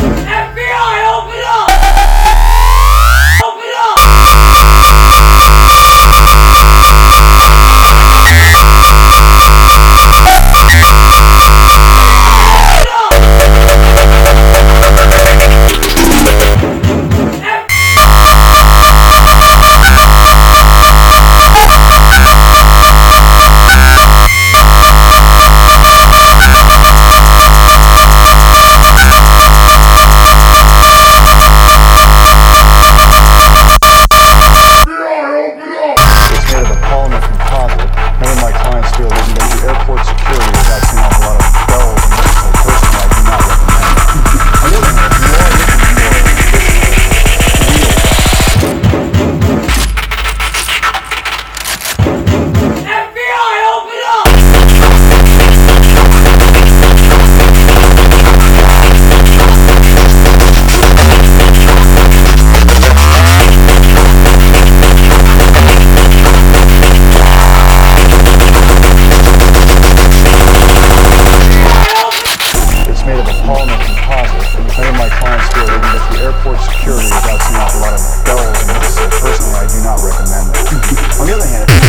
FBI, open up! airport security without seeing a lot of bells and whistles. Personally, I do not recommend it. On the other hand,